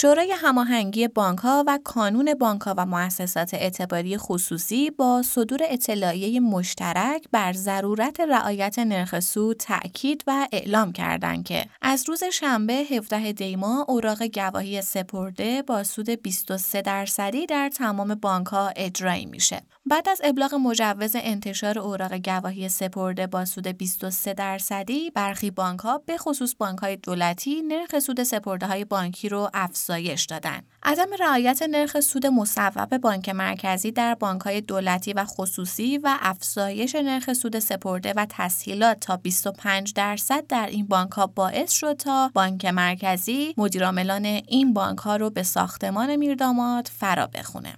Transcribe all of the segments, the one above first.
شورای هماهنگی ها و کانون ها و مؤسسات اعتباری خصوصی با صدور اطلاعیه مشترک بر ضرورت رعایت نرخ سود تأکید و اعلام کردند که از روز شنبه 17 دیما اوراق گواهی سپرده با سود 23 درصدی در تمام ها اجرایی میشه. بعد از ابلاغ مجوز انتشار اوراق گواهی سپرده با سود 23 درصدی برخی ها به خصوص های دولتی نرخ سود سپرده های بانکی رو افزایش دادن. عدم رعایت نرخ سود مصوب بانک مرکزی در های دولتی و خصوصی و افزایش نرخ سود سپرده و تسهیلات تا 25 درصد در این بانک ها باعث شد تا بانک مرکزی مدیرعاملان این بانک ها رو به ساختمان میرداماد فرا بخونه.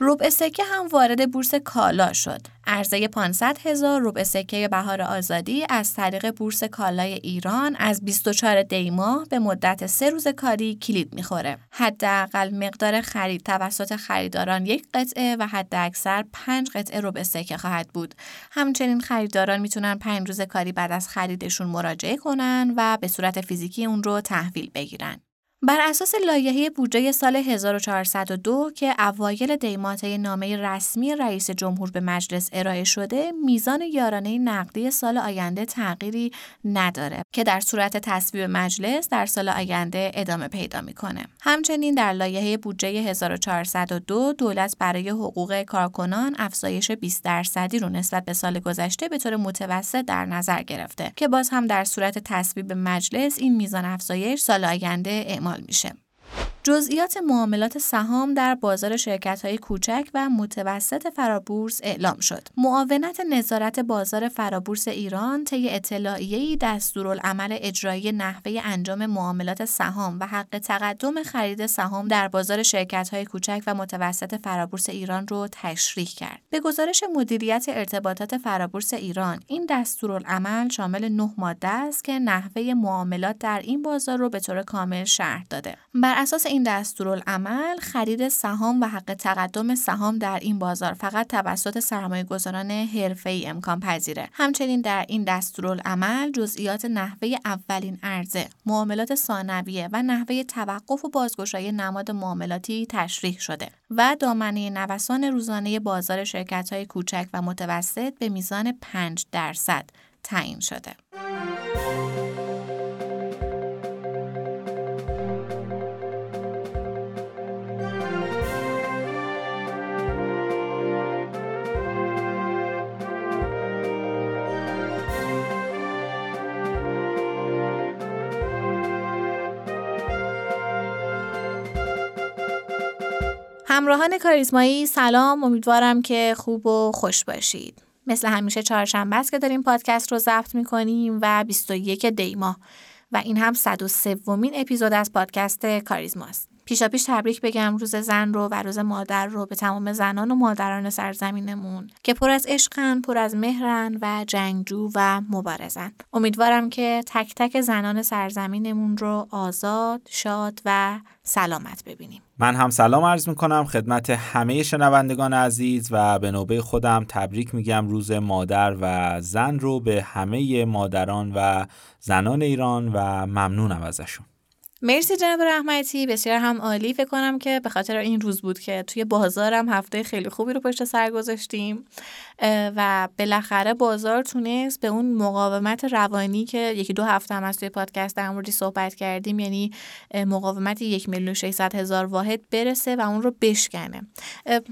ربع سکه هم وارد بورس کالا شد. عرضه 500 هزار ربع سکه بهار آزادی از طریق بورس کالای ایران از 24 دیما به مدت سه روز کاری کلید می‌خوره. حداقل مقدار خرید توسط خریداران یک قطعه و حد اکثر پنج قطعه ربع سکه خواهد بود. همچنین خریداران می‌تونن پنج روز کاری بعد از خریدشون مراجعه کنن و به صورت فیزیکی اون رو تحویل بگیرن. بر اساس لایحه بودجه سال 1402 که اوایل دیماته نامه رسمی رئیس جمهور به مجلس ارائه شده، میزان یارانه نقدی سال آینده تغییری نداره که در صورت تصویب مجلس در سال آینده ادامه پیدا می‌کنه. همچنین در لایحه بودجه 1402 دولت برای حقوق کارکنان افزایش 20 درصدی رو نسبت به سال گذشته به طور متوسط در نظر گرفته که باز هم در صورت تصویب مجلس این میزان افزایش سال آینده اعمال میشه. جزئیات معاملات سهام در بازار شرکت های کوچک و متوسط فرابورس اعلام شد. معاونت نظارت بازار فرابورس ایران طی اطلاعیه‌ای دستورالعمل اجرایی نحوه انجام معاملات سهام و حق تقدم خرید سهام در بازار شرکت های کوچک و متوسط فرابورس ایران رو تشریح کرد. به گزارش مدیریت ارتباطات فرابورس ایران، این دستورالعمل شامل نه ماده است که نحوه معاملات در این بازار رو به طور کامل شرح داده. بر اساس این دستورالعمل خرید سهام و حق تقدم سهام در این بازار فقط توسط سرمایه گذاران ای امکان پذیره. همچنین در این دستورالعمل جزئیات نحوه اولین عرضه، معاملات ثانویه و نحوه توقف و بازگشایی نماد معاملاتی تشریح شده و دامنه نوسان روزانه بازار شرکت های کوچک و متوسط به میزان 5 درصد تعیین شده. همراهان کاریزمایی سلام. امیدوارم که خوب و خوش باشید. مثل همیشه چهارشنبه است که داریم پادکست رو ضبط می‌کنیم و 21 دیما و این هم 103 ومین اپیزود از پادکست کاریزماست پیشا پیش تبریک بگم روز زن رو و روز مادر رو به تمام زنان و مادران سرزمینمون که پر از عشقن، پر از مهرن و جنگجو و مبارزن. امیدوارم که تک تک زنان سرزمینمون رو آزاد، شاد و سلامت ببینیم. من هم سلام عرض می‌کنم خدمت همه شنوندگان عزیز و به نوبه خودم تبریک میگم روز مادر و زن رو به همه مادران و زنان ایران و ممنونم ازشون. مرسی جناب رحمتی. بسیار هم عالی. فکر کنم که به خاطر این روز بود که توی بازارم هفته خیلی خوبی رو پشت سر گذاشتیم. و بالاخره بازار تونست به اون مقاومت روانی که یکی دو هفته هم از توی پادکست در موردی صحبت کردیم یعنی مقاومت یک میلیون هزار واحد برسه و اون رو بشکنه.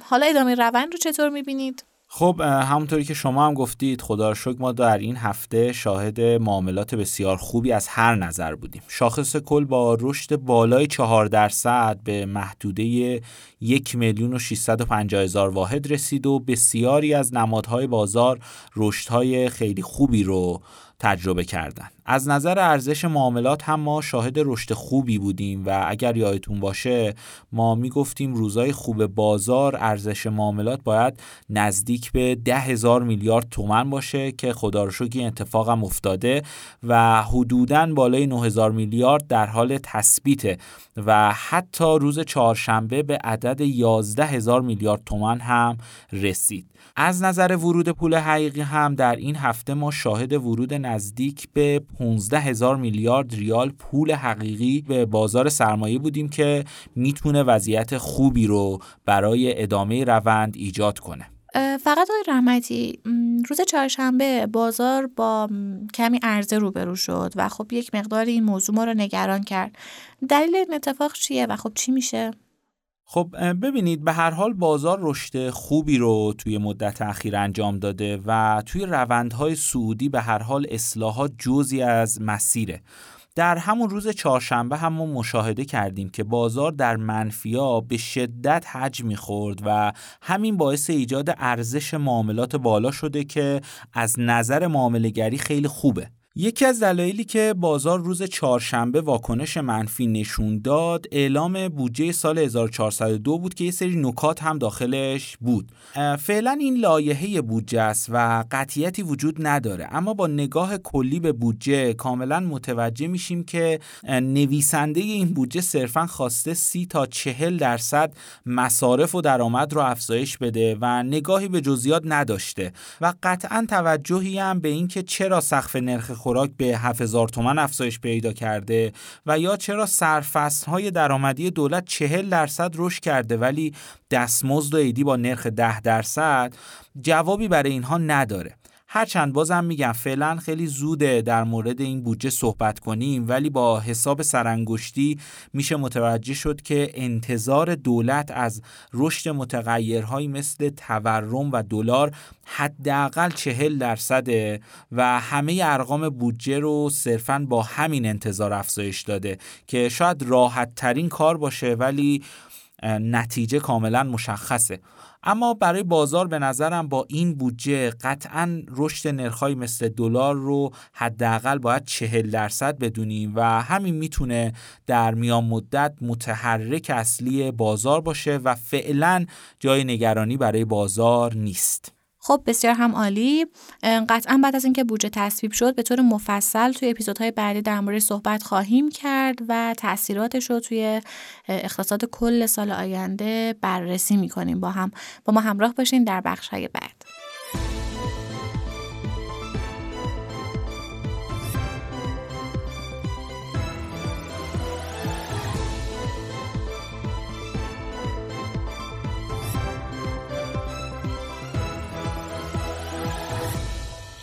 حالا ادامه روند رو چطور می‌بینید؟ خب همونطوری که شما هم گفتید خدا شکر ما در این هفته شاهد معاملات بسیار خوبی از هر نظر بودیم. شاخص کل با رشد بالای 4 درصد به محدوده یک میلیون و 650 هزار واحد رسید و بسیاری از نمادهای بازار رشدهای خیلی خوبی رو تجربه کردن. از نظر ارزش معاملات هم ما شاهد رشد خوبی بودیم و اگر یادتون باشه ما می‌گفتیم روزای خوب بازار ارزش معاملات باید نزدیک به ده هزار میلیارد تومن باشه که خدا رو این اتفاق هم افتاده و حدوداً بالای 9000 میلیارد در حال تثبیته و حتی روز چهارشنبه به عدد 11 هزار میلیارد تومن هم رسید. از نظر ورود پول حقیقی هم در این هفته ما شاهد ورود نزدیک به 15 هزار میلیارد ریال پول حقیقی به بازار سرمایه بودیم که می‌تونه وضعیت خوبی رو برای ادامه روند ایجاد کنه. فقط آقای رحمتی روز چهارشنبه بازار با کمی عرضه روبرو شد و خب یک مقدار این موضوع ما رو نگران کرد. دلیل این اتفاق چیه و خب چی میشه؟ خب ببینید به هر حال بازار رشد خوبی رو توی مدت اخیر انجام داده و توی روندهای سعودی به هر حال اصلاحات جزی از مسیره. در همون روز چهارشنبه هم مشاهده کردیم که بازار در منفیا به شدت حجم می‌خورد و همین باعث ایجاد ارزش معاملات بالا شده که از نظر معاملهگری خیلی خوبه. یکی از دلایلی که بازار روز چهارشنبه واکنش منفی نشون داد اعلام بودجه سال 1402 بود که یه سری نکات هم داخلش بود. فعلا این لایحه بودجه است و قطعیتی وجود نداره. اما با نگاه کلی به بودجه کاملا متوجه میشیم که نویسنده این بودجه صرفا خواسته سی تا چهل درصد مصارف و درآمد رو افزایش بده و نگاهی به جزئیات نداشته و قطعا توجهی هم به اینکه چرا سقف نرخ خوراک به 7000 تومن افزایش پیدا کرده و یا چرا های درآمدی دولت 40 درصد رشد کرده ولی دستمزد و ایدی با نرخ 10 درصد جوابی برای اینها نداره. هرچند بازم میگم فعلا خیلی زوده در مورد این بودجه صحبت کنیم ولی با حساب سرانگشتی میشه متوجه شد که انتظار دولت از رشد متغیرهایی مثل تورم و دلار حداقل چهل درصده و همه ارقام بودجه رو صرفا با همین انتظار افزایش داده که شاید راحت ترین کار باشه ولی نتیجه کاملا مشخصه. اما برای بازار به نظرم با این بودجه قطعا رشد نرخ‌های مثل دلار رو حداقل باید چهل درصد بدونیم و همین می‌تونه در میان مدت متحرک اصلی بازار باشه و فعلا جای نگرانی برای بازار نیست. خب بسیار هم عالی. قطعا بعد از اینکه بودجه تصویب شد به طور مفصل توی اپیزودهای بعدی در مورد صحبت خواهیم کرد و تاثیراتش رو توی اقتصاد کل سال آینده بررسی می‌کنیم با هم. با ما همراه باشین در بخش های بعد.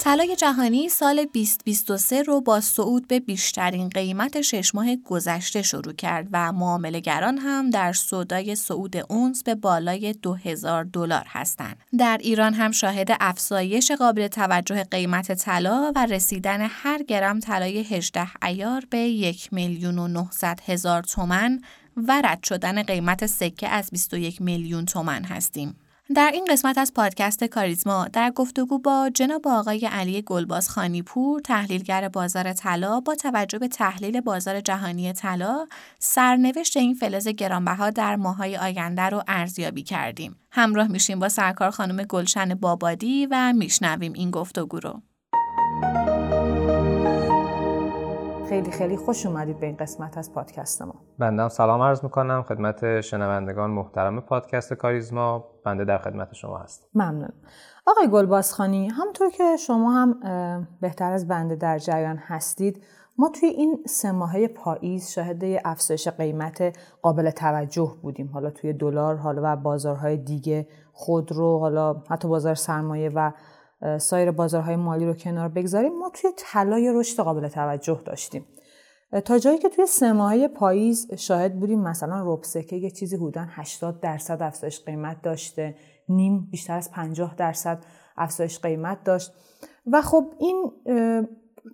طلای جهانی سال 2023 رو با صعود به بیشترین قیمت شش ماه گذشته شروع کرد و معاملهگران هم در سودای صعود اونس به بالای 2000 دلار هستند. در ایران هم شاهد افزایش قابل توجه قیمت طلا و رسیدن هر گرم طلای 18 ایار به 1 میلیون و 900 هزار تومن و رد شدن قیمت سکه از 21 میلیون تومن هستیم. در این قسمت از پادکست کاریزما در گفتگو با جناب آقای علی گلباز خانیپور تحلیلگر بازار طلا با توجه به تحلیل بازار جهانی طلا سرنوشت این فلز گرانبها در ماهای آینده رو ارزیابی کردیم. همراه میشیم با سرکار خانم گلشن بابادی و میشنویم این گفتگو رو. خیلی خیلی خوش اومدید به این قسمت از پادکست ما. بنده سلام عرض می‌کنم. خدمت شنوندگان محترم پادکست کاریزما. بنده در خدمت شما هست ممنون. آقای گلبازخانی همطور که شما هم بهتر از بنده در جریان هستید ما توی این سه ماهه پاییز شاهد افزایش قیمت قابل توجه بودیم. حالا توی دلار حالا و بازارهای دیگه خودرو حالا حتی بازار سرمایه و سایر بازارهای مالی رو کنار بگذاریم. ما توی طلای رشد قابل توجه داشتیم. تا جایی که توی سه ماهه پاییز شاهد بودیم مثلا ربسکه یه چیزی حدودا 80 درصد افزایش قیمت داشته. نیم بیشتر از 50 درصد افزایش قیمت داشت. و خب این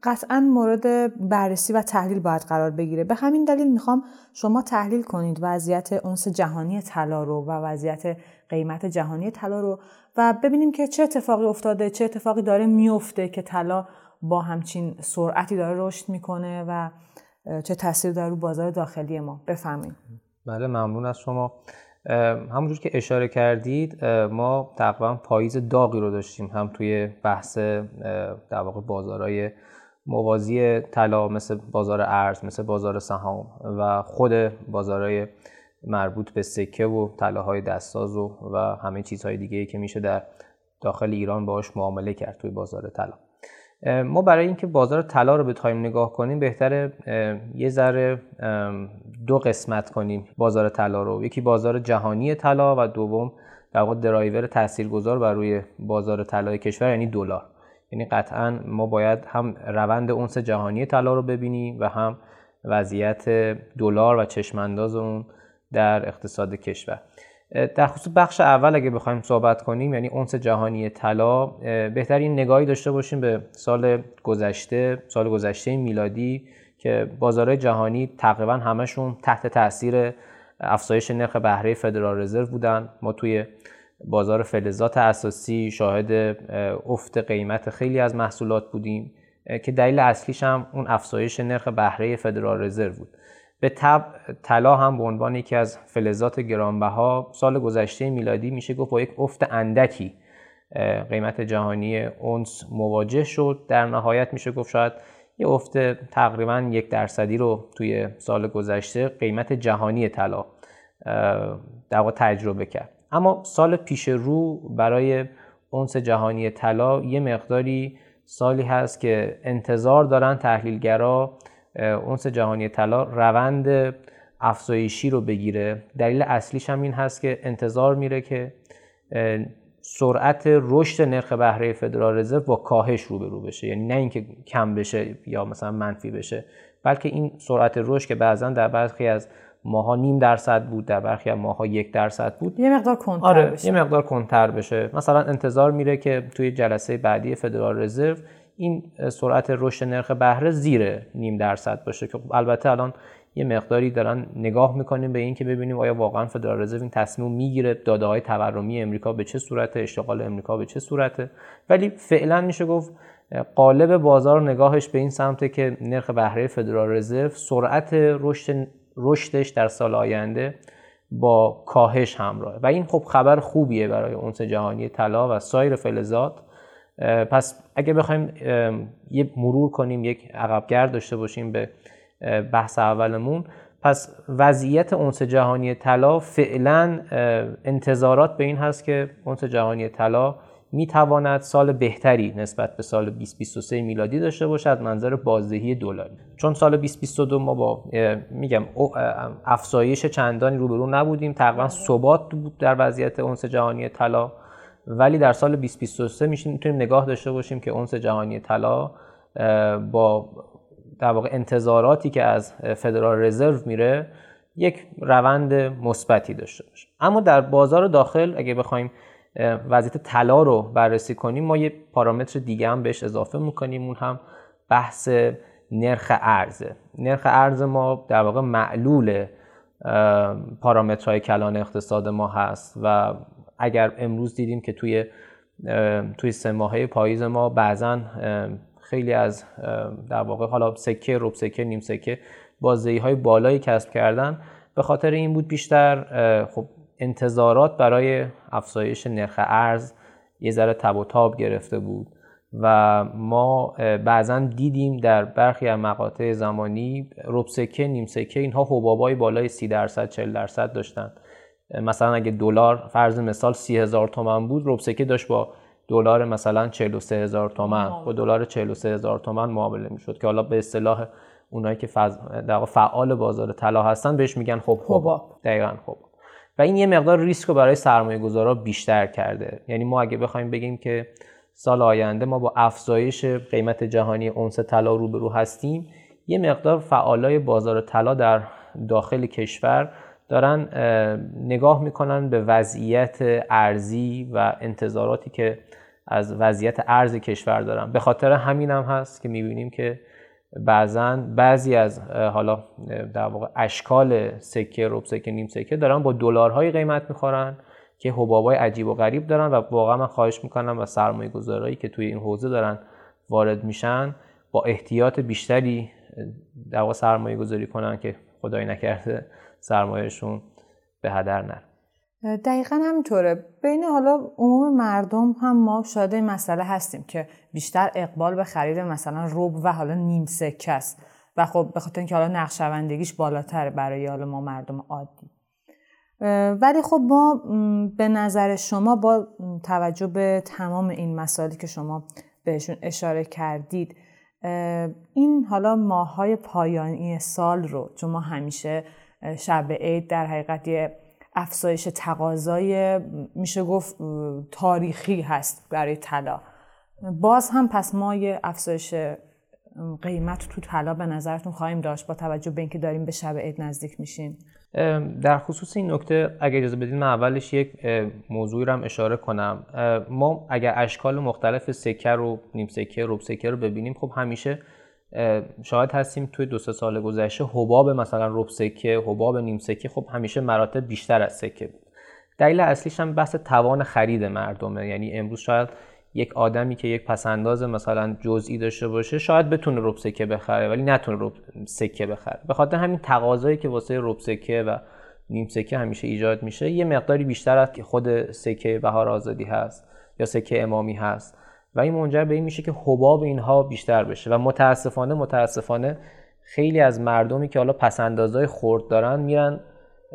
قطعا مورد بررسی و تحلیل باید قرار بگیره. به همین دلیل می‌خوام شما تحلیل کنید وضعیت اونس جهانی طلا رو و وضعیت قیمت جهانی طلا رو و ببینیم که چه اتفاقی افتاده چه اتفاقی داره میفته که طلا با همچین سرعتی داره رشد می‌کنه و چه تاثیر داره رو بازار داخلی ما. بفهمید بله ممنون از شما. همونجور که اشاره کردید ما تقریبا پاییز داغی رو داشتیم هم توی بحث در واقع بازارهای موازی طلا مثل بازار ارز مثل بازار سهام و خود بازارهای مربوط به سکه و طلاهای دستاز و, و همه چیزهای دیگه که میشه در داخل ایران باش معامله کرد توی بازار طلا. ما برای اینکه بازار طلا رو بتوایم نگاه کنیم بهتره یه ذره دو قسمت کنیم بازار طلا رو. یکی بازار جهانی طلا و دوم در واقع درایور تاثیرگذار بر روی بازار طلای کشور یعنی دلار. یعنی قطعا ما باید هم روند اونس جهانی طلا رو ببینیم و هم وضعیت دلار و چشمانداز اون در اقتصاد کشور. در خصوص بخش اول اگه بخوایم صحبت کنیم یعنی اونس جهانی طلا بهترین نگاهی داشته باشیم به سال گذشته سال گذشته میلادی که بازارهای جهانی تقریبا همشون تحت تاثیر افزایش نرخ بهره فدرال رزرو بودن. ما توی بازار فلزات اساسی شاهد افت قیمت خیلی از محصولات بودیم که دلیل اصلیش هم اون افزایش نرخ بهره فدرال رزرو بود. به تب طلا هم به عنوان یکی از فلزات گرانبها سال گذشته میلادی میشه گفت با یک افت اندکی قیمت جهانی اونس مواجه شد. در نهایت میشه گفت شاید یه افت تقریبا یک درصدی رو توی سال گذشته قیمت جهانی طلا در تجربه کرد. اما سال پیش رو برای اونس جهانی طلا یه مقداری سالی هست که انتظار دارن تحلیلگرا اونس جهانی طلا روند افزایشی رو بگیره. دلیل اصلیش هم این هست که انتظار میره که سرعت رشد نرخ بهره فدرال رزرو با کاهش روبرو بشه. یعنی نه اینکه کم بشه یا مثلا منفی بشه بلکه این سرعت رشد که بعضا در برخی از ماها نیم درصد بود در برخی از ماها یک درصد بود. یه مقدار کنتر آره بشه. یه مقدار کنتر بشه. مثلا انتظار میره که توی جلسه بعدی فدرال رزرو این سرعت رشد نرخ بهره زیر نیم درصد باشه که البته الان یه مقداری دارن نگاه می‌کنیم به این که ببینیم آیا واقعا فدرال رزرو این تصمیم می‌گیره داده های تورمی امریکا به چه صورت اشتغال امریکا به چه صورته. ولی فعلا میشه گفت قالب بازار نگاهش به این سمته که نرخ بهره فدرال رزرو سرعت رشد رشدش در سال آینده با کاهش همراهه و این خب خبر خوبیه برای اونس جهانی طلا و سایر فلزات. پس اگه بخوایم یه مرور کنیم یک عقبگرد داشته باشیم به بحث اولمون پس وضعیت اونس جهانی طلا فعلا انتظارات به این هست که اونس جهانی طلا می تواند سال بهتری نسبت به سال 2023 میلادی داشته باشد منظر بازدهی دلاری. چون سال 2022 ما با میگم افزایش چندانی روبرو نبودیم. تقریبا ثبات بود در وضعیت اونس جهانی طلا. ولی در سال 2023 می‌تونیم نگاه داشته باشیم که اونس جهانی طلا با در واقع انتظاراتی که از فدرال رزرو میره یک روند مثبتی داشته باشه. اما در بازار داخل اگه بخوایم وضعیت طلا رو بررسی کنیم ما یه پارامتر دیگه هم بهش اضافه می‌کنیم. اون هم بحث نرخ ارزه نرخ ارز ما در واقع معلول پارامترهای کلان اقتصاد ما هست و اگر امروز دیدیم که توی توی سه ماهه پاییز ما بعضا خیلی از در واقع حالا سکه رب سکه نیم سکه بازدهی های بالایی کسب کردن. به خاطر این بود بیشتر خب انتظارات برای افزایش نرخ ارز یه ذره تب و تاب گرفته بود و ما بعضا دیدیم در برخی از مقاطع زمانی رب سکه نیم سکه اینها حبابای بالای 30 درصد 40 درصد داشتن. مثلا اگه دلار فرض مثال 30 هزار تومن بود رب سکه داشت با دلار مثلا 43 هزار تومن. با دلار 43 هزار تومن معامله می‌شد که حالا به اصطلاح اونایی که فز... در فعال بازار طلا هستن بهش میگن خب حباب. دقیقاً خب و این یه مقدار ریسک رو برای سرمایه گذارا بیشتر کرده. یعنی ما اگه بخوایم بگیم که سال آینده ما با افزایش قیمت جهانی اونس طلا روبرو هستیم یه مقدار فعالای بازار طلا در داخل کشور دارن نگاه می‌کنن به وضعیت ارزی و انتظاراتی که از وضعیت ارز کشور دارن. به خاطر همین هم هست که می‌بینیم که بعضا بعضی از حالا در واقع اشکال سکه رب سکه نیم سکه دارن با دلارهای قیمت می‌خورن که حبابای عجیب و غریب دارن و واقعا من خواهش می‌کنم و سرمایه گذارایی که توی این حوزه دارن وارد میشن با احتیاط بیشتری در واقع سرمایه گذاری کنن که خدای نکرده. سرمایهشون به هدر نره. دقیقا همینطوره. بین حالا عموم مردم هم ما شاید این مسئله هستیم که بیشتر اقبال به خرید مثلا روب و حالا نیم سکه است. و خب به خاطر اینکه حالا نقشوندگیش بالاتره برای حالا ما مردم عادی. ولی خب ما به نظر شما با توجه به تمام این مسائلی که شما بهشون اشاره کردید این حالا ماهای پایانی سال رو چون ما همیشه شب عید در حقیقت یه افزایش تقاضای میشه گفت تاریخی هست برای طلا. باز هم پس ما یه افزایش قیمت تو طلا به نظرتون خواهیم داشت با توجه به اینکه داریم به شب عید نزدیک میشیم در خصوص این نکته اگر اجازه بدین من اولش یک موضوعی رو هم اشاره کنم. ما اگر اشکال مختلف سکه رو نیم سکه روب سکه رو ببینیم خب همیشه شاید هستیم توی دو سه سال گذشته حباب مثلا رب سکه حباب نیم سکه خب همیشه مراتب بیشتر از سکه بود. دلیل اصلیش هم بحث توان خرید مردمه. یعنی امروز شاید یک آدمی که یک پسنداز مثلا جزئی داشته باشه شاید بتونه رب سکه بخره ولی نتونه رب سکه بخره. به خاطر همین تقاضایی که واسه رب سکه و نیم سکه همیشه ایجاد میشه یه مقداری بیشتر از که خود سکه بهار آزادی هست یا سکه امامی هست. و این منجر به این میشه که حباب اینها بیشتر بشه و متاسفانه متاسفانه خیلی از مردمی که حالا پسندازهای خورد دارن میرن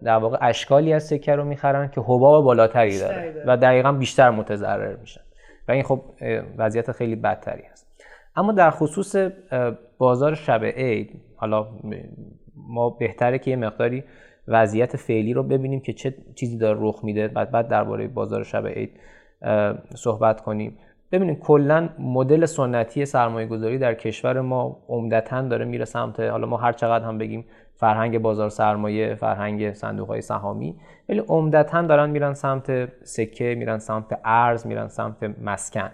در واقع اشکالی از سکه رو می‌خرن که حباب بالاتری داره و دقیقا بیشتر متضرر میشن. و این خب وضعیت خیلی بدتری هست. اما در خصوص بازار شب عید حالا ما بهتره که یه مقداری وضعیت فعلی رو ببینیم که چه چیزی داره رخ میده. بعد بعد درباره بازار شب عید صحبت کنیم. ببینید کلا مدل سنتی سرمایه گذاری در کشور ما عمدتا داره میره سمت حالا ما هر چقدر هم بگیم فرهنگ بازار سرمایه فرهنگ صندوق های سهامی ولی عمدتا دارن میرن سمت سکه میرن سمت ارز میرن سمت مسکن.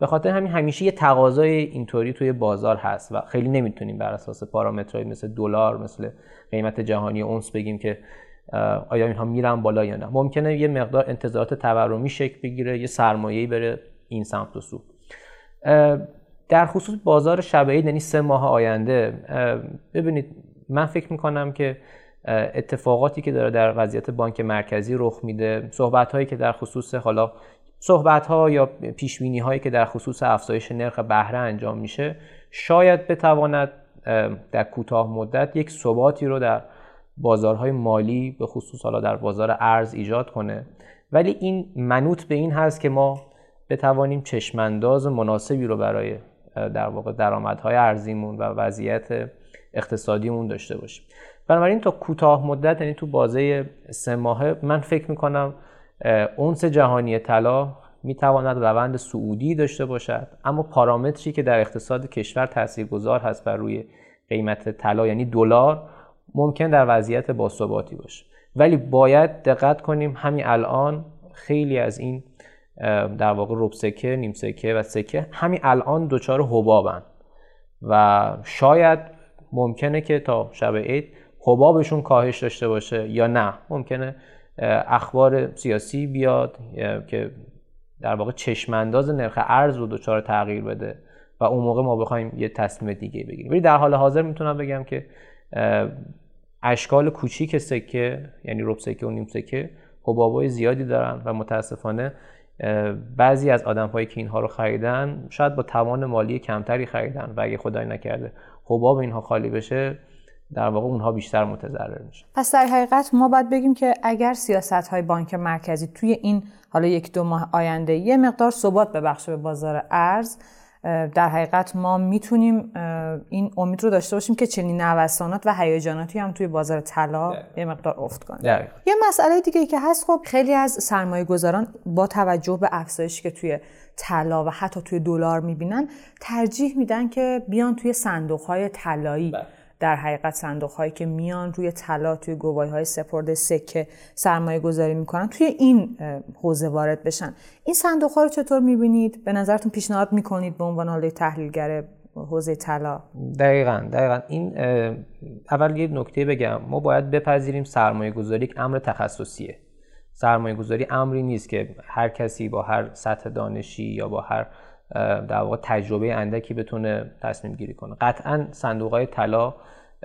به خاطر همین همیشه یه تقاضای اینطوری توی بازار هست و خیلی نمی‌تونیم بر اساس پارامترهای مثل دلار مثل قیمت جهانی اونس بگیم که آیا اینها میرن بالا یا نه. ممکنه یه مقدار انتظارات تورمی شکل بگیره یه سرمایه‌ای بره این سمت و سو. در خصوص بازار شب یعنی سه ماه آینده ببینید من فکر می‌کنم که اتفاقاتی که داره در وضعیت بانک مرکزی رخ میده صحبت هایی که در خصوص حالا صحبت ها یا پیش هایی که در خصوص افزایش نرخ بهره انجام میشه شاید بتواند در کوتاه مدت یک ثباتی رو در بازارهای مالی به خصوص حالا در بازار ارز ایجاد کنه. ولی این منوط به این هست که ما بتوانیم چشمانداز مناسبی رو برای در واقع درآمدهای ارزیمون و وضعیت اقتصادیمون داشته باشیم. بنابراین تا کوتاه مدت یعنی تو بازه سه ماهه من فکر می‌کنم اونس جهانی طلا می‌تواند روند سعودی داشته باشد. اما پارامتری که در اقتصاد کشور تاثیرگذار هست بر روی قیمت طلا یعنی دلار ممکن در وضعیت باثباتی باشه. ولی باید دقت کنیم همین الان خیلی از این در واقع رب سکه نیم سکه و سکه همین الان دچار حبابن. و شاید ممکنه که تا شب عید حبابشون کاهش داشته باشه یا نه. ممکنه اخبار سیاسی بیاد که در واقع چشمانداز نرخ ارز رو دچار تغییر بده و اون موقع ما بخوایم یه تصمیم دیگه بگیریم. ولی در حال حاضر می‌تونم بگم که اشکال کوچیک سکه یعنی رب سکه و نیم سکه حبابای زیادی دارن و متاسفانه بعضی از آدم هایی که اینها رو خریدن شاید با توان مالی کمتری خریدن و اگه خدای نکرده حباب اینها خالی بشه در واقع اونها بیشتر متضرر میشه پس در حقیقت ما باید بگیم که اگر سیاست های بانک مرکزی توی این حالا یک دو ماه آینده یه مقدار ثبات ببخشه به بازار ارز در حقیقت ما می‌تونیم این امید رو داشته باشیم که چنین نوسانات و هیجاناتی هم توی بازار طلا یه مقدار افت کنه. یه مسئله دیگه که هست خب خیلی از سرمایه گذاران با توجه به افزایشی که توی طلا و حتی توی دلار می‌بینن ترجیح میدن که بیان توی صندوق های طلایی. بله. در حقیقت صندوق هایی که میان روی طلا توی گواهی های سپرده سکه سرمایه گذاری می‌کنن توی این حوزه وارد بشن. این صندوق ها رو چطور می‌بینید؟ به نظرتون پیشنهاد می‌کنید به عنوان حاله تحلیلگر حوزه طلا؟ دقیقا دقیقا. این اول یه نکته بگم. ما باید بپذیریم سرمایه گذاری یک امر تخصصیه. سرمایه گذاری امری نیست که هر کسی با هر سطح دانشی یا با هر در واقع تجربه اندکی بتونه تصمیم گیری کنه. قطعا صندوق های طلا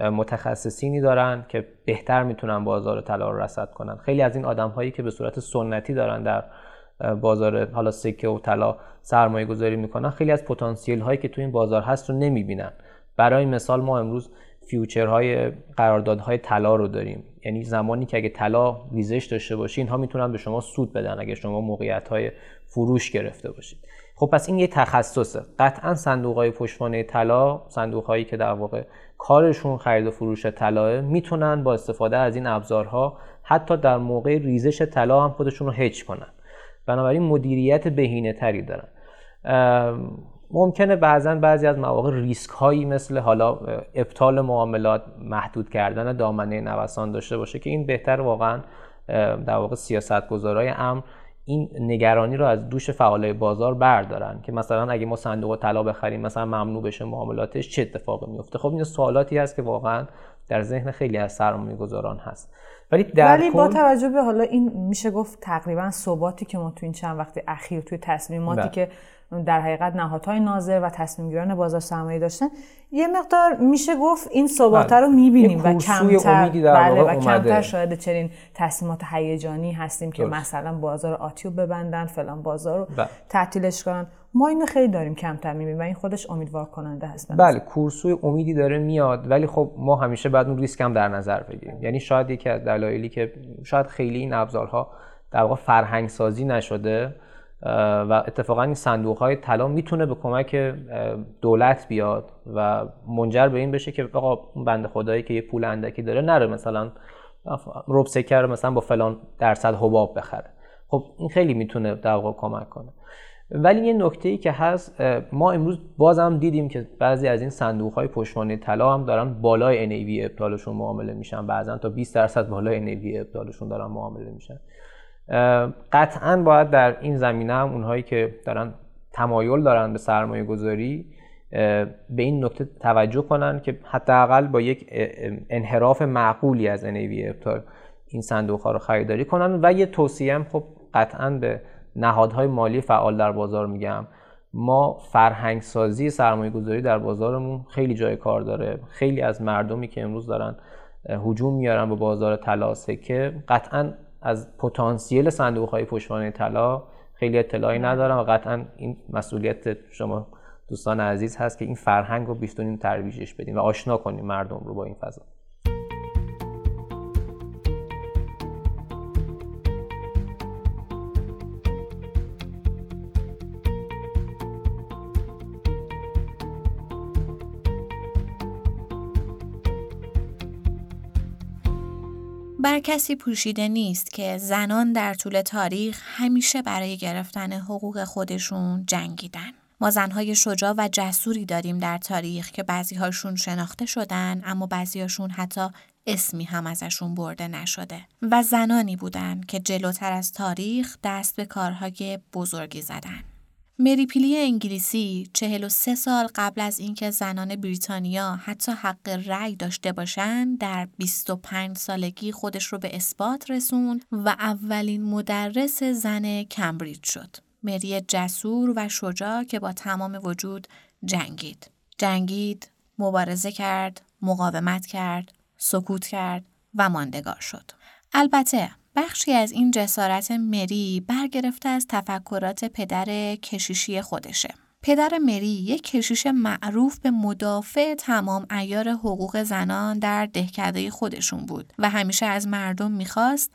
متخصصینی دارن که بهتر می‌تونن بازار طلا رو رصد کنن. خیلی از این آدم هایی که به صورت سنتی دارن در بازار حالا سکه و طلا سرمایه گذاری می‌کنن خیلی از پتانسیل هایی که تو این بازار هست رو نمی‌بینن. برای مثال ما امروز فیوچرهای قراردادهای طلا رو داریم. یعنی زمانی که اگه طلا ریزش داشته باشه اینها می‌تونن به شما سود بدن اگه شما موقعیت های فروش گرفته باشید. خب پس این یه تخصصه. قطعا صندوق های پشتوانه طلا صندوق هایی که در واقع کارشون خرید و فروش طلاه می‌تونن با استفاده از این ابزارها حتی در موقع ریزش طلا هم خودشون رو هج کنن. بنابراین مدیریت بهینه تری دارن ممکنه بعضا بعضی از مواقع ریسک هایی مثل حالا ابطال معاملات محدود کردن دامنه نوسان داشته باشه که این بهتر واقعا در واقع سیاست گذارای امر این نگرانی رو از دوش فعالای بازار بردارن که مثلا اگه ما صندوق طلا بخریم مثلا ممنوع بشه معاملاتش چه اتفاقی میفته خب این سوالاتی هست که واقعا در ذهن خیلی از سرمایه گذاران هست ولی در ولی با توجه به حالا این میشه گفت تقریبا ثباتی که ما تو این چند وقت اخیر توی تصمیماتی بله. که در حقیقت نهادهای ناظر و تصمیمگیران بازار سرمایه داشتن. یه مقدار میشه گفت این ثبات بله. رو می‌بینیم و کمتر بله و کمتر شاید چنین تصمیمات هیجانی هستیم که مثلا بازار آتیو ببندن فلان بازار رو بله. تعطیلش کنن. ما اینو خیلی داریم کمتر می‌بینیم و این خودش امیدوار کننده هست بله کورسوی امیدی داره میاد ولی خب ما همیشه بعد اون ریسک هم در نظر بگیریم. یعنی شاید یکی از دلایلی که شاید خیلی این ابزارها در واقع فرهنگ سازی نشده و اتفاقا این صندوق های طلا می‌تونه به کمک دولت بیاد و منجر به این بشه که آقا بنده خدایی که یه پول اندکی داره نره مثلا رب سکر مثلا با فلان درصد حباب بخره. خب این خیلی می‌تونه در کمک کنه. ولی یه نکته ای که هست ما امروز بازم دیدیم که بعضی از این صندوق های پشتوانه طلا هم دارن بالای NAV ابطالشون معامله میشن. بعضا تا 20 درصد بالای NAV ابطالشون دارن معامله میشن. قطعا باید در این زمینه هم اونهایی که دارن تمایل دارن به سرمایه گذاری به این نکته توجه کنن که حداقل با یک انحراف معقولی از NAV ابطال این صندوق ها رو خریداری کنن و یه توصیه هم خب قطعا به نهادهای مالی فعال در بازار میگم. ما فرهنگ سازی سرمایه گذاری در بازارمون خیلی جای کار داره. خیلی از مردمی که امروز دارن هجوم میارن به بازار طلا سکه قطعا از پتانسیل صندوق های پشتوانه طلا خیلی اطلاعی ندارم و قطعا این مسئولیت شما دوستان عزیز هست که این فرهنگ رو بیستونیم ترویجش بدیم و آشنا کنیم مردم رو با این فضا. بر کسی پوشیده نیست که زنان در طول تاریخ همیشه برای گرفتن حقوق خودشون جنگیدن. ما زنهای شجاع و جسوری داریم در تاریخ که بعضی هاشون شناخته شدن اما بعضی هاشون حتی اسمی هم ازشون برده نشده و زنانی بودن که جلوتر از تاریخ دست به کارهای بزرگی زدن. مری پیلی انگلیسی 43 سال قبل از اینکه زنان بریتانیا حتی حق رأی داشته باشند در 25 سالگی خودش رو به اثبات رسوند و اولین مدرس زن کمبریج شد. مری جسور و شجاع که با تمام وجود جنگید. جنگید، مبارزه کرد، مقاومت کرد، سکوت کرد و ماندگار شد. البته بخشی از این جسارت مری برگرفته از تفکرات پدر کشیشی خودشه. پدر مری یک کشیش معروف به مدافع تمام ایار حقوق زنان در دهکده خودشون بود و همیشه از مردم می‌خواست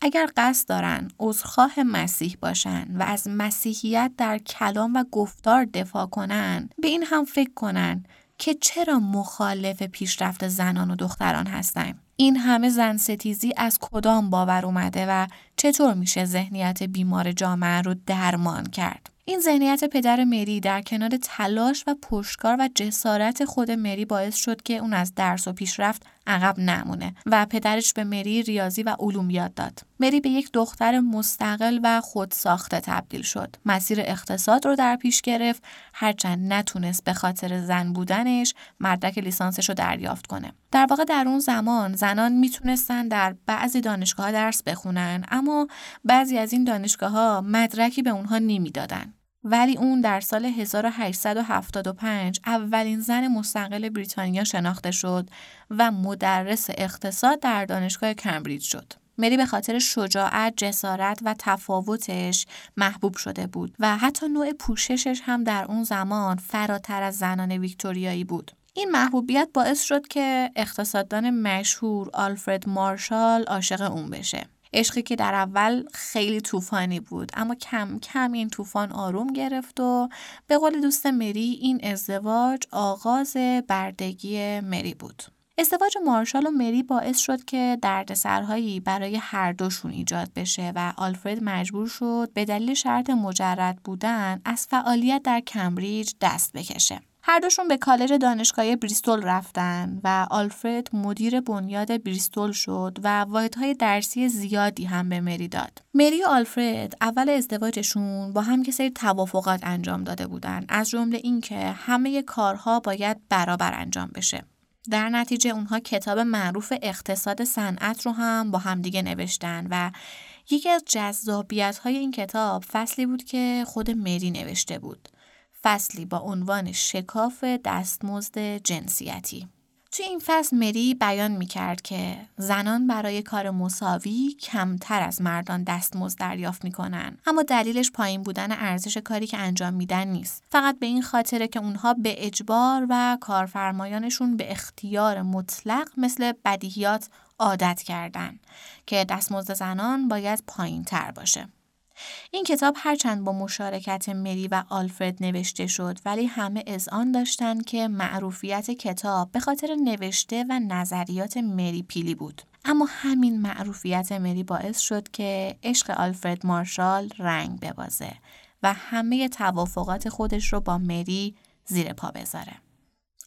اگر قصد دارن عذرخواه مسیح باشن و از مسیحیت در کلام و گفتار دفاع کنن به این هم فکر کنن که چرا مخالف پیشرفت زنان و دختران هستند این همه زن ستیزی از کدام باور اومده و چطور میشه ذهنیت بیمار جامعه رو درمان کرد؟ این ذهنیت پدر مری در کنار تلاش و پشتکار و جسارت خود مری باعث شد که اون از درس و پیشرفت عقب نمونه و پدرش به مری ریاضی و علوم یاد داد. مری به یک دختر مستقل و خودساخته تبدیل شد. مسیر اقتصاد رو در پیش گرفت هرچند نتونست به خاطر زن بودنش مدرک لیسانسش رو دریافت کنه. در واقع در اون زمان زنان می‌تونستن در بعضی دانشگاه درس بخونن اما بعضی از این دانشگاه ها مدرکی به اونها نمی‌دادن. ولی اون در سال 1875 اولین زن مستقل بریتانیا شناخته شد و مدرس اقتصاد در دانشگاه کمبریج شد. مری به خاطر شجاعت، جسارت و تفاوتش محبوب شده بود و حتی نوع پوششش هم در اون زمان فراتر از زنان ویکتوریایی بود. این محبوبیت باعث شد که اقتصاددان مشهور آلفرد مارشال عاشق اون بشه. عشقی که در اول خیلی طوفانی بود اما کم کم این طوفان آروم گرفت و به قول دوست مری این ازدواج آغاز بردگی مری بود. ازدواج مارشال و مری باعث شد که دردسرهایی برای هر دوشون ایجاد بشه و آلفرد مجبور شد به دلیل شرط مجرد بودن از فعالیت در کمبریج دست بکشه. هر دوشون به کالج دانشگاهی بریستول رفتن و آلفرد مدیر بنیاد بریستول شد و واحدهای درسی زیادی هم به مری داد. مری و آلفرد اول ازدواجشون با هم که سری توافقات انجام داده بودن از جمله اینکه همه کارها باید برابر انجام بشه. در نتیجه اونها کتاب معروف اقتصاد صنعت رو هم با همدیگه نوشتن و یکی از جذابیت های این کتاب فصلی بود که خود مری نوشته بود. فصلی با عنوان شکاف دستمزد جنسیتی. توی این فصل مری بیان می کرد که زنان برای کار مساوی کمتر از مردان دستمزد دریافت می کنن. اما دلیلش پایین بودن ارزش کاری که انجام میدن نیست. فقط به این خاطره که اونها به اجبار و کارفرمایانشون به اختیار مطلق مثل بدیهیات عادت کردن که دستمزد زنان باید پایین تر باشه. این کتاب هرچند با مشارکت مری و آلفرد نوشته شد ولی همه آن داشتند که معروفیت کتاب به خاطر نوشته و نظریات مری پیلی بود. اما همین معروفیت مری باعث شد که عشق آلفرد مارشال رنگ ببازه و همه توافقات خودش رو با مری زیر پا بذاره.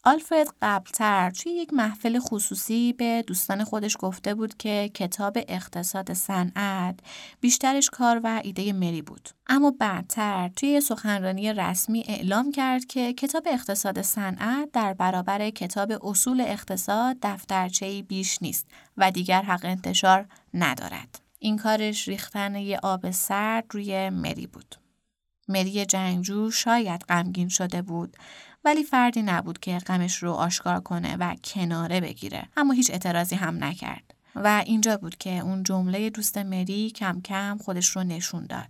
آلفرد قبلتر توی یک محفل خصوصی به دوستان خودش گفته بود که کتاب اقتصاد صنعت بیشترش کار و ایده مری بود. اما بعدتر توی سخنرانی رسمی اعلام کرد که کتاب اقتصاد صنعت در برابر کتاب اصول اقتصاد دفترچه‌ای بیش نیست و دیگر حق انتشار ندارد. این کارش ریختن یه آب سرد روی مری بود. مری جنگجو شاید غمگین شده بود ولی فردی نبود که غمش رو آشکار کنه و کناره بگیره. اما هیچ اعتراضی هم نکرد. و اینجا بود که اون جمله دوست مری کم کم خودش رو نشون داد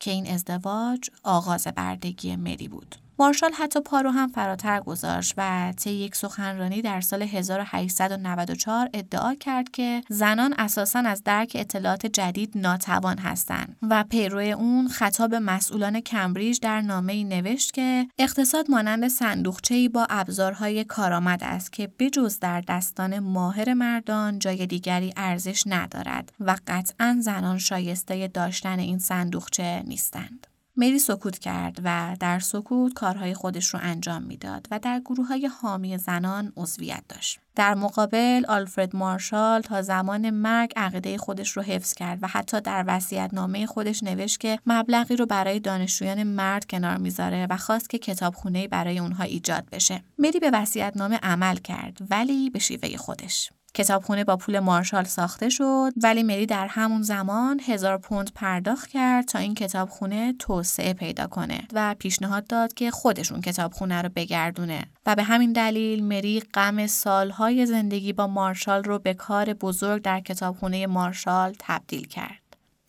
که این ازدواج آغاز بردگی مری بود. مارشال حتی پا رو هم فراتر گذاشت و طی یک سخنرانی در سال 1894 ادعا کرد که زنان اساسا از درک اطلاعات جدید ناتوان هستند و پیرو اون خطاب مسئولان کمبریج در نامه ای نوشت که اقتصاد مانند صندوقچه‌ای با ابزارهای کارآمد است که بجز در دستان ماهر مردان جای دیگری ارزش ندارد و قطعا زنان شایسته داشتن این صندوقچه نیستند. مری سکوت کرد و در سکوت کارهای خودش رو انجام می‌داد و در گروه های حامی زنان عضویت داشت. در مقابل آلفرد مارشال تا زمان مرگ عقیده خودش رو حفظ کرد و حتی در وصیت نامه خودش نوشت که مبلغی رو برای دانشجویان مرد کنار می‌ذاره و خواست که کتابخونه برای اونها ایجاد بشه. مری به وصیت نامه عمل کرد ولی به شیوه خودش. کتابخونه با پول مارشال ساخته شد ولی مری در همون زمان هزار پوند پرداخت کرد تا این کتابخونه توسعه پیدا کنه و پیشنهاد داد که خودشون کتابخونه رو بگردونه و به همین دلیل مری غم سالهای زندگی با مارشال رو به کار بزرگ در کتابخونه مارشال تبدیل کرد.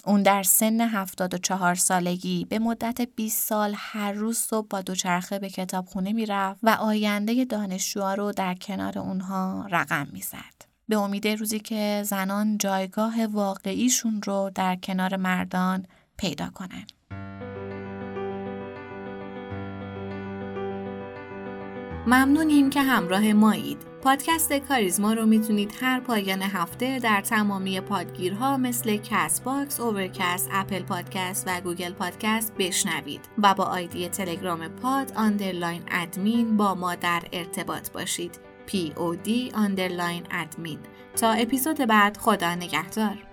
اون در سن 74 سالگی به مدت 20 سال هر روز صبح با دوچرخه به کتابخونه می‌رفت و آینده دانشجوها رو در کنار اونها رقم می‌زد. به امید روزی که زنان جایگاه واقعیشون رو در کنار مردان پیدا کنن. ممنونیم که همراه مایید. پادکست کاریزما رو می‌تونید هر پایان هفته در تمامی پادگیرها مثل Castbox، Overcast، Apple Podcast و Google Podcast بشنوید و با آیدی تلگرام pod underline admin با ما در ارتباط باشید. Pod underline admin. تا اپیزود بعد خدا نگهدار.